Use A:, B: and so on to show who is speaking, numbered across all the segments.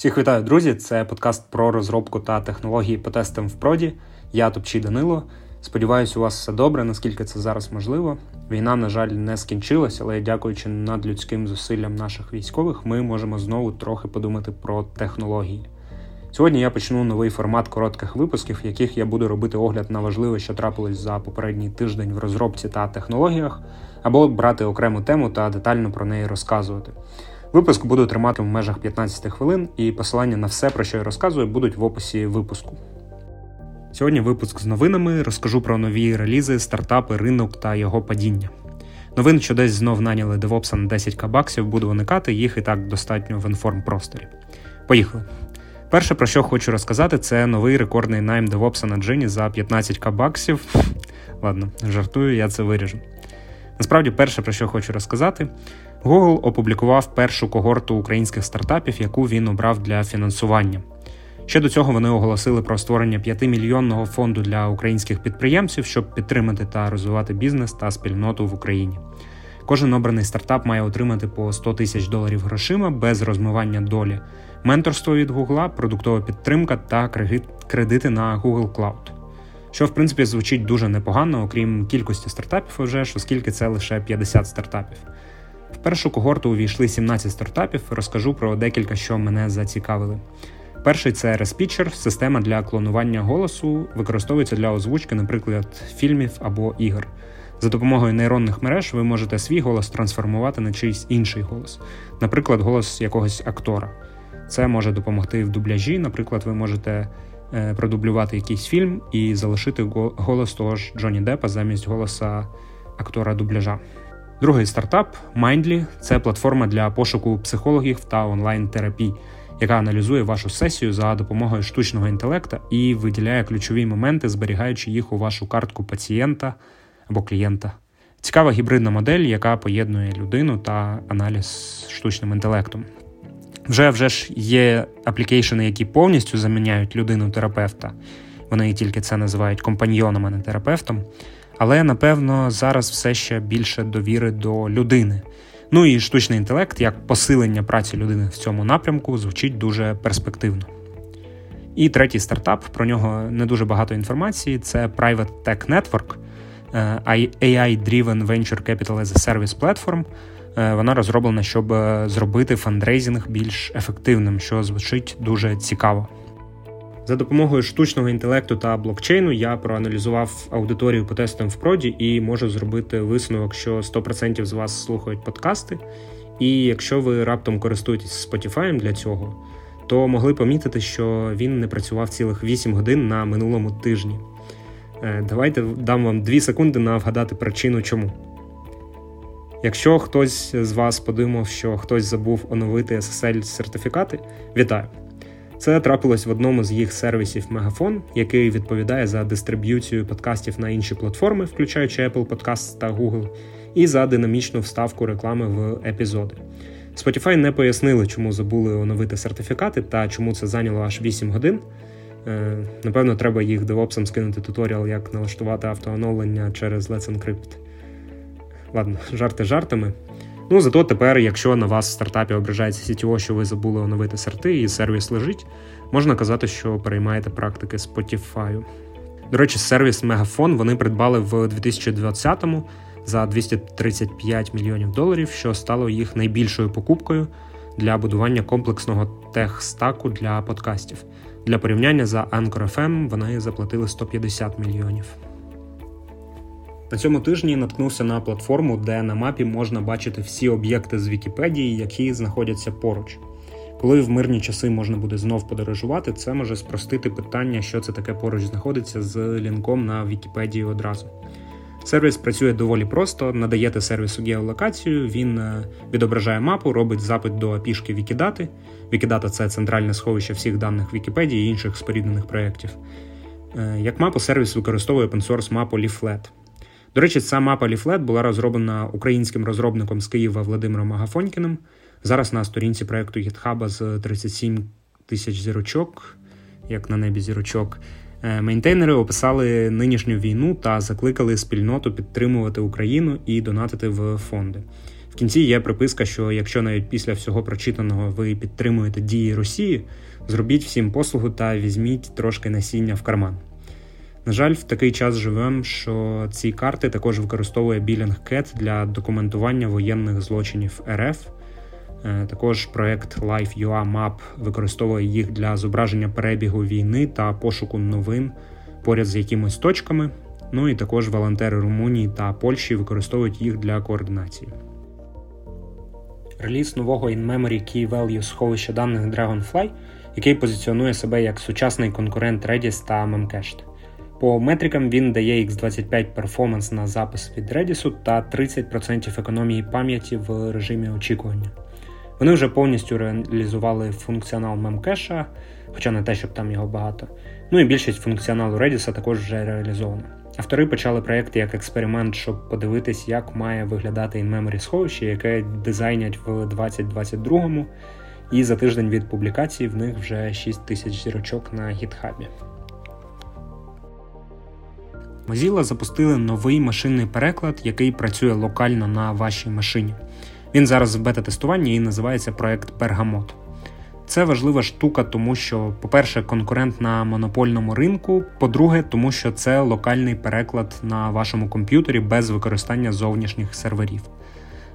A: Всіх вітаю, друзі! Це подкаст про розробку та технології по тестам в проді. Я Топчі Данило. Сподіваюсь, у вас все добре, наскільки це зараз можливо. Війна, на жаль, не скінчилась, але дякуючи надлюдським зусиллям наших військових, ми можемо знову трохи подумати про технології. Сьогодні я почну новий формат коротких випусків, в яких я буду робити огляд на важливе, що трапилось за попередній тиждень в розробці та технологіях, або брати окрему тему та детально про неї розказувати. Випуск буду тримати в межах 15 хвилин, і посилання на все, про що я розказую, будуть в описі випуску. Сьогодні випуск з новинами розкажу про нові релізи, стартапи, ринок та його падіння. Новин, що десь знов наняли DevOps на 10к баксів, буду уникати, їх і так достатньо в інформпросторі. Поїхали. Перше, про що хочу розказати, це новий рекордний найм DevOps на Джині за 15к баксів. Ладно, жартую, я це виріжу. Насправді, перше, про що хочу розказати, Google опублікував першу когорту українських стартапів, яку він обрав для фінансування. Ще до цього вони оголосили про створення 5-мільйонного фонду для українських підприємців, щоб підтримати та розвивати бізнес та спільноту в Україні. Кожен обраний стартап має отримати по 100 тисяч доларів грошима без розмивання долі, менторство від Google, продуктова підтримка та кредити на Google Cloud. Що, в принципі, звучить дуже непогано, окрім кількості стартапів, вже ж, оскільки це лише 50 стартапів. В першу когорту увійшли 17 стартапів, розкажу про декілька, що мене зацікавили. Перший це Respitcher, система для клонування голосу, використовується для озвучки, наприклад, фільмів або ігор. За допомогою нейронних мереж ви можете свій голос трансформувати на чийсь інший голос, наприклад, голос якогось актора. Це може допомогти в дубляжі. Наприклад, ви можете е, продублювати якийсь фільм і залишити голос того ж Джонні Деппа замість голоса актора дубляжа. Другий стартап Mindly – це платформа для пошуку психологів та онлайн-терапій, яка аналізує вашу сесію за допомогою штучного інтелекта і виділяє ключові моменти, зберігаючи їх у вашу картку пацієнта або клієнта. Цікава гібридна модель, яка поєднує людину та аналіз штучним інтелектом. Вже вже ж є аплікейшени, які повністю заміняють людину терапевта. Вони тільки це називають компаньйоном, а не терапевтом. Але напевно зараз все ще більше довіри до людини. Ну і штучний інтелект як посилення праці людини в цьому напрямку звучить дуже перспективно. І третій стартап, про нього не дуже багато інформації. Це Private Tech Network, е, AI-Driven Venture Capital as a Service Platform. Е, вона розроблена, щоб е, зробити фандрейзинг більш ефективним, що звучить дуже цікаво. За допомогою штучного інтелекту та блокчейну я проаналізував аудиторію по тестам в проді і можу зробити висновок, що 100% з вас слухають подкасти. І якщо ви раптом користуєтесь Spotify для цього, то могли помітити, що він не працював цілих 8 годин на минулому тижні. Е, давайте дам вам 2 секунди на вгадати причину чому. Якщо хтось з вас подумав, що хтось забув оновити SSL сертифікати, вітаю! Це трапилось в одному з їх сервісів Мегафон, який відповідає за дистриб'юцію подкастів на інші платформи, включаючи Apple Podcasts та Google, і за динамічну вставку реклами в епізоди. Spotify не пояснили, чому забули оновити сертифікати та чому це зайняло аж 8 годин. Е, напевно, треба їх девопсам скинути туторіал, як налаштувати автооновлення через Let's Encrypt. Ладно, жарти жартами. Ну зато тепер, якщо на вас в стартапі ображається CTO, що ви забули оновити серти і сервіс лежить, можна казати, що переймаєте практики Spotify. До речі, сервіс Мегафон вони придбали в 2020-му за 235 мільйонів доларів, що стало їх найбільшою покупкою для будування комплексного техстаку для подкастів. Для порівняння за Anchor FM вони заплатили 150 мільйонів. На цьому тижні наткнувся на платформу, де на мапі можна бачити всі об'єкти з Вікіпедії, які знаходяться поруч. Коли в мирні часи можна буде знов подорожувати, це може спростити питання, що це таке поруч знаходиться з лінком на Вікіпедії одразу. Сервіс працює доволі просто, надаєте сервісу геолокацію, він е, відображає мапу, робить запит до апішки Вікідати. Вікідата це центральне сховище всіх даних Вікіпедії і інших споріднених проєктів. Е, як мапу сервіс використовує open-source мапу Leaflet. До речі, ця мапа була розроблена українським розробником з Києва Владимиром Агафонькіним. Зараз на сторінці проекту GitHub з 37 тисяч зірочок, як на небі зірочок. Е, мейнтейнери описали нинішню війну та закликали спільноту підтримувати Україну і донатити в фонди. В кінці є приписка, що якщо навіть після всього прочитаного ви підтримуєте дії Росії, зробіть всім послугу та візьміть трошки насіння в карман. На жаль, в такий час живемо, що ці карти також використовує Billingcat для документування воєнних злочинів РФ. Е, також проект Life.ua Map використовує їх для зображення перебігу війни та пошуку новин поряд з якимись точками. Ну і також волонтери Румунії та Польщі використовують їх для координації. Реліз нового in-memory Key Value сховища даних Dragonfly, який позиціонує себе як сучасний конкурент Redis та Memcached. По метрикам він дає X25 перформанс на запис від Redis та 30% економії пам'яті в режимі очікування. Вони вже повністю реалізували функціонал мемкеша, хоча не те, щоб там його багато. Ну і більшість функціоналу Redis також вже реалізована. Автори почали проєкт як експеримент, щоб подивитись, як має виглядати in-memory сховище, яке дизайнять в 2022-му, і за тиждень від публікації в них вже 6 тисяч зірочок на гітхабі. Mozilla запустили новий машинний переклад, який працює локально на вашій машині. Він зараз в бета-тестуванні і називається проект Bergamot. Це важлива штука, тому що, по-перше, конкурент на монопольному ринку. По-друге, тому що це локальний переклад на вашому комп'ютері без використання зовнішніх серверів.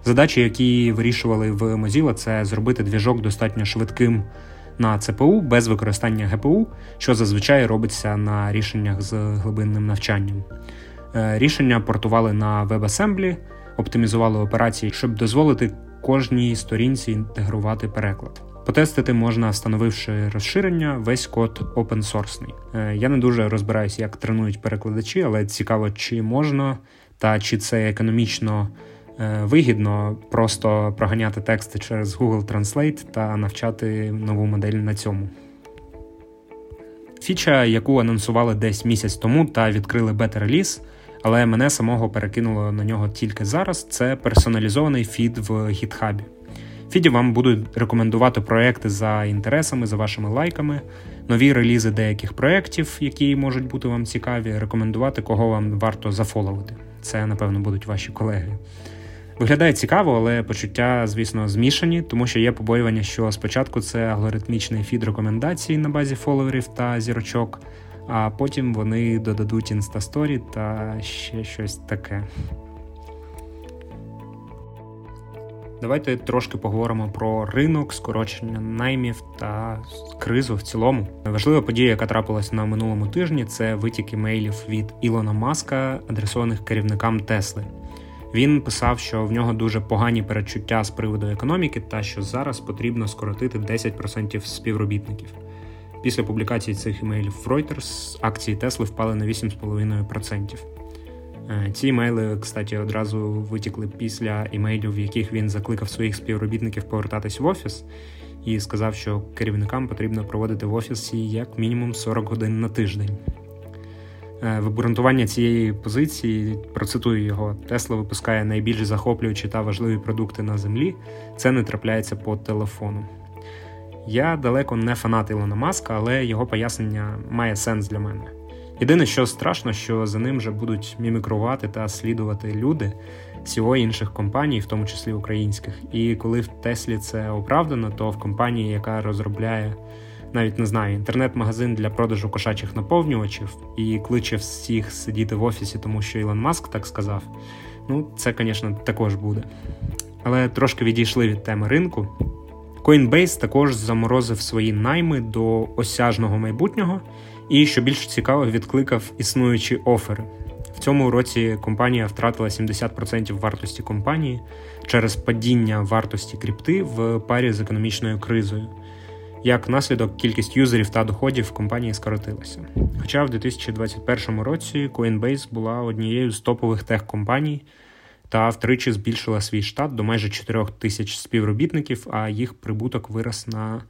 A: Задачі, які вирішували в Mozilla, це зробити двіжок достатньо швидким на ЦПУ без використання ГПУ, що зазвичай робиться на рішеннях з глибинним навчанням. Е, рішення портували на WebAssembly, оптимізували операції, щоб дозволити кожній сторінці інтегрувати переклад. Потестити можна, встановивши розширення, весь код source. Е, я не дуже розбираюся, як тренують перекладачі, але цікаво, чи можна та чи це економічно вигідно просто проганяти тексти через Google Translate та навчати нову модель на цьому. Фіча, яку анонсували десь місяць тому та відкрили бета-реліз, але мене самого перекинуло на нього тільки зараз. Це персоналізований фід в GitHub. Фіді вам будуть рекомендувати проекти за інтересами, за вашими лайками, нові релізи деяких проєктів, які можуть бути вам цікаві, рекомендувати, кого вам варто зафоловити. Це, напевно, будуть ваші колеги. Виглядає цікаво, але почуття, звісно, змішані, тому що є побоювання, що спочатку це алгоритмічний фід рекомендацій на базі фоловерів та зірочок, а потім вони додадуть інстасторі та ще щось таке. Давайте трошки поговоримо про ринок, скорочення наймів та кризу в цілому. Важлива подія, яка трапилась на минулому тижні, це витік імейлів від Ілона Маска, адресованих керівникам Тесли. Він писав, що в нього дуже погані передчуття з приводу економіки, та що зараз потрібно скоротити 10% співробітників. Після публікації цих імейлів в Reuters акції Тесли впали на 8,5%. Е, ці імейли, кстати, одразу витікли після імейлів, в яких він закликав своїх співробітників повертатись в офіс, і сказав, що керівникам потрібно проводити в офісі як мінімум 40 годин на тиждень. Е, в обґрунтування цієї позиції процитую його: Тесла випускає найбільш захоплюючі та важливі продукти на землі. Це не трапляється по телефону. Я далеко не фанат Ілона Маска, але його пояснення має сенс для мене. Єдине, що страшно, що за ним вже будуть мімікрувати та слідувати люди всього інших компаній, в тому числі українських. І коли в Теслі це оправдано, то в компанії, яка розробляє навіть не знаю, інтернет-магазин для продажу кошачих наповнювачів і кличе всіх сидіти в офісі, тому що Ілон Маск так сказав. Ну, це, звісно, також буде. Але трошки відійшли від теми ринку. Coinbase також заморозив свої найми до осяжного майбутнього і, що більш цікаво, відкликав існуючі офери. В цьому році компанія втратила 70% вартості компанії через падіння вартості крипти в парі з економічною кризою. Як наслідок, кількість юзерів та доходів компанії скоротилася. Хоча в 2021 році Coinbase була однією з топових техкомпаній та втричі збільшила свій штат до майже 4 тисяч співробітників, а їх прибуток вирос на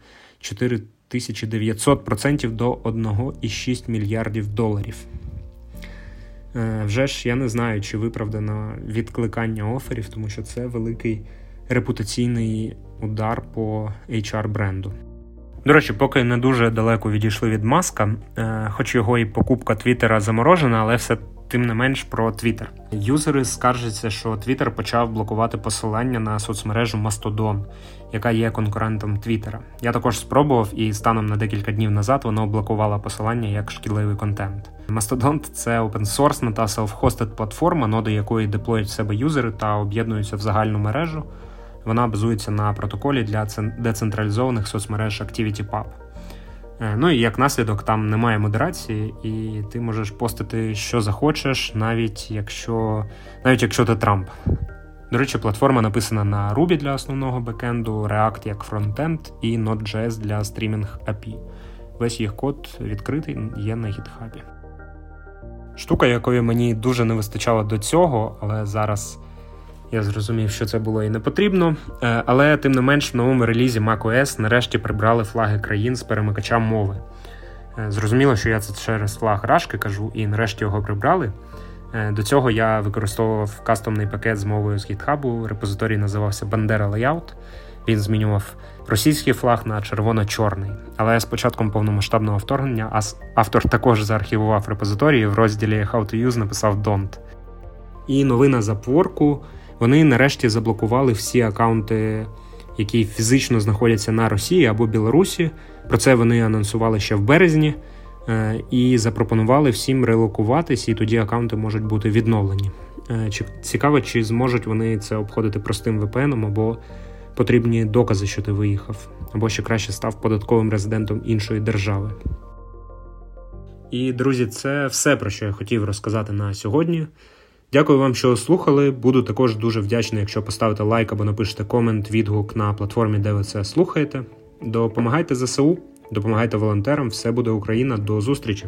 A: 4900% до 1,6 мільярдів доларів. Е, вже ж я не знаю, чи виправдано відкликання оферів, тому що це великий репутаційний удар по HR бренду. До речі, поки не дуже далеко відійшли від маска, е, хоч його і покупка Твіттера заморожена, але все тим не менш про Twitter. Юзери скаржаться, що Twitter почав блокувати посилання на соцмережу Mastodon, яка є конкурентом Твіттера. Я також спробував, і станом на декілька днів назад воно блокувало посилання як шкідливий контент. Mastodon – це опенсорсна та self-hosted платформа, ноди якої деплоють в себе юзери та об'єднуються в загальну мережу. Вона базується на протоколі для децентралізованих соцмереж ActivityPub. Е, ну і як наслідок, там немає модерації, і ти можеш постити, що захочеш, навіть якщо навіть якщо ти Трамп. До речі, платформа написана на Ruby для основного бекенду, React як фронтенд і Node.js для стрімінг API. Весь їх код відкритий є на GitHub. Штука, якої мені дуже не вистачало до цього, але зараз я зрозумів, що це було і не потрібно. Е, але тим не менш, в новому релізі macOS нарешті прибрали флаги країн з перемикача мови. Е, зрозуміло, що я це через флаг Рашки кажу, і нарешті його прибрали. Е, до цього я використовував кастомний пакет з мовою з GitHub, Репозиторій називався Bandera Layout. Він змінював російський флаг на червоно-чорний. Але з початком повномасштабного вторгнення автор також заархівував репозиторій і в розділі How to Use написав Don't. І новина за пворку вони нарешті заблокували всі акаунти, які фізично знаходяться на Росії або Білорусі. Про це вони анонсували ще в березні е, і запропонували всім релокуватись, і тоді акаунти можуть бути відновлені. Е, цікаво, чи зможуть вони це обходити простим VPN, або потрібні докази, що ти виїхав, або ще краще став податковим резидентом іншої держави. І друзі, це все про що я хотів розказати на сьогодні. Дякую вам, що слухали. Буду також дуже вдячний, якщо поставите лайк або напишете комент, відгук на платформі, де ви це слухаєте. Допомагайте ЗСУ, допомагайте волонтерам. Все буде Україна. До зустрічі!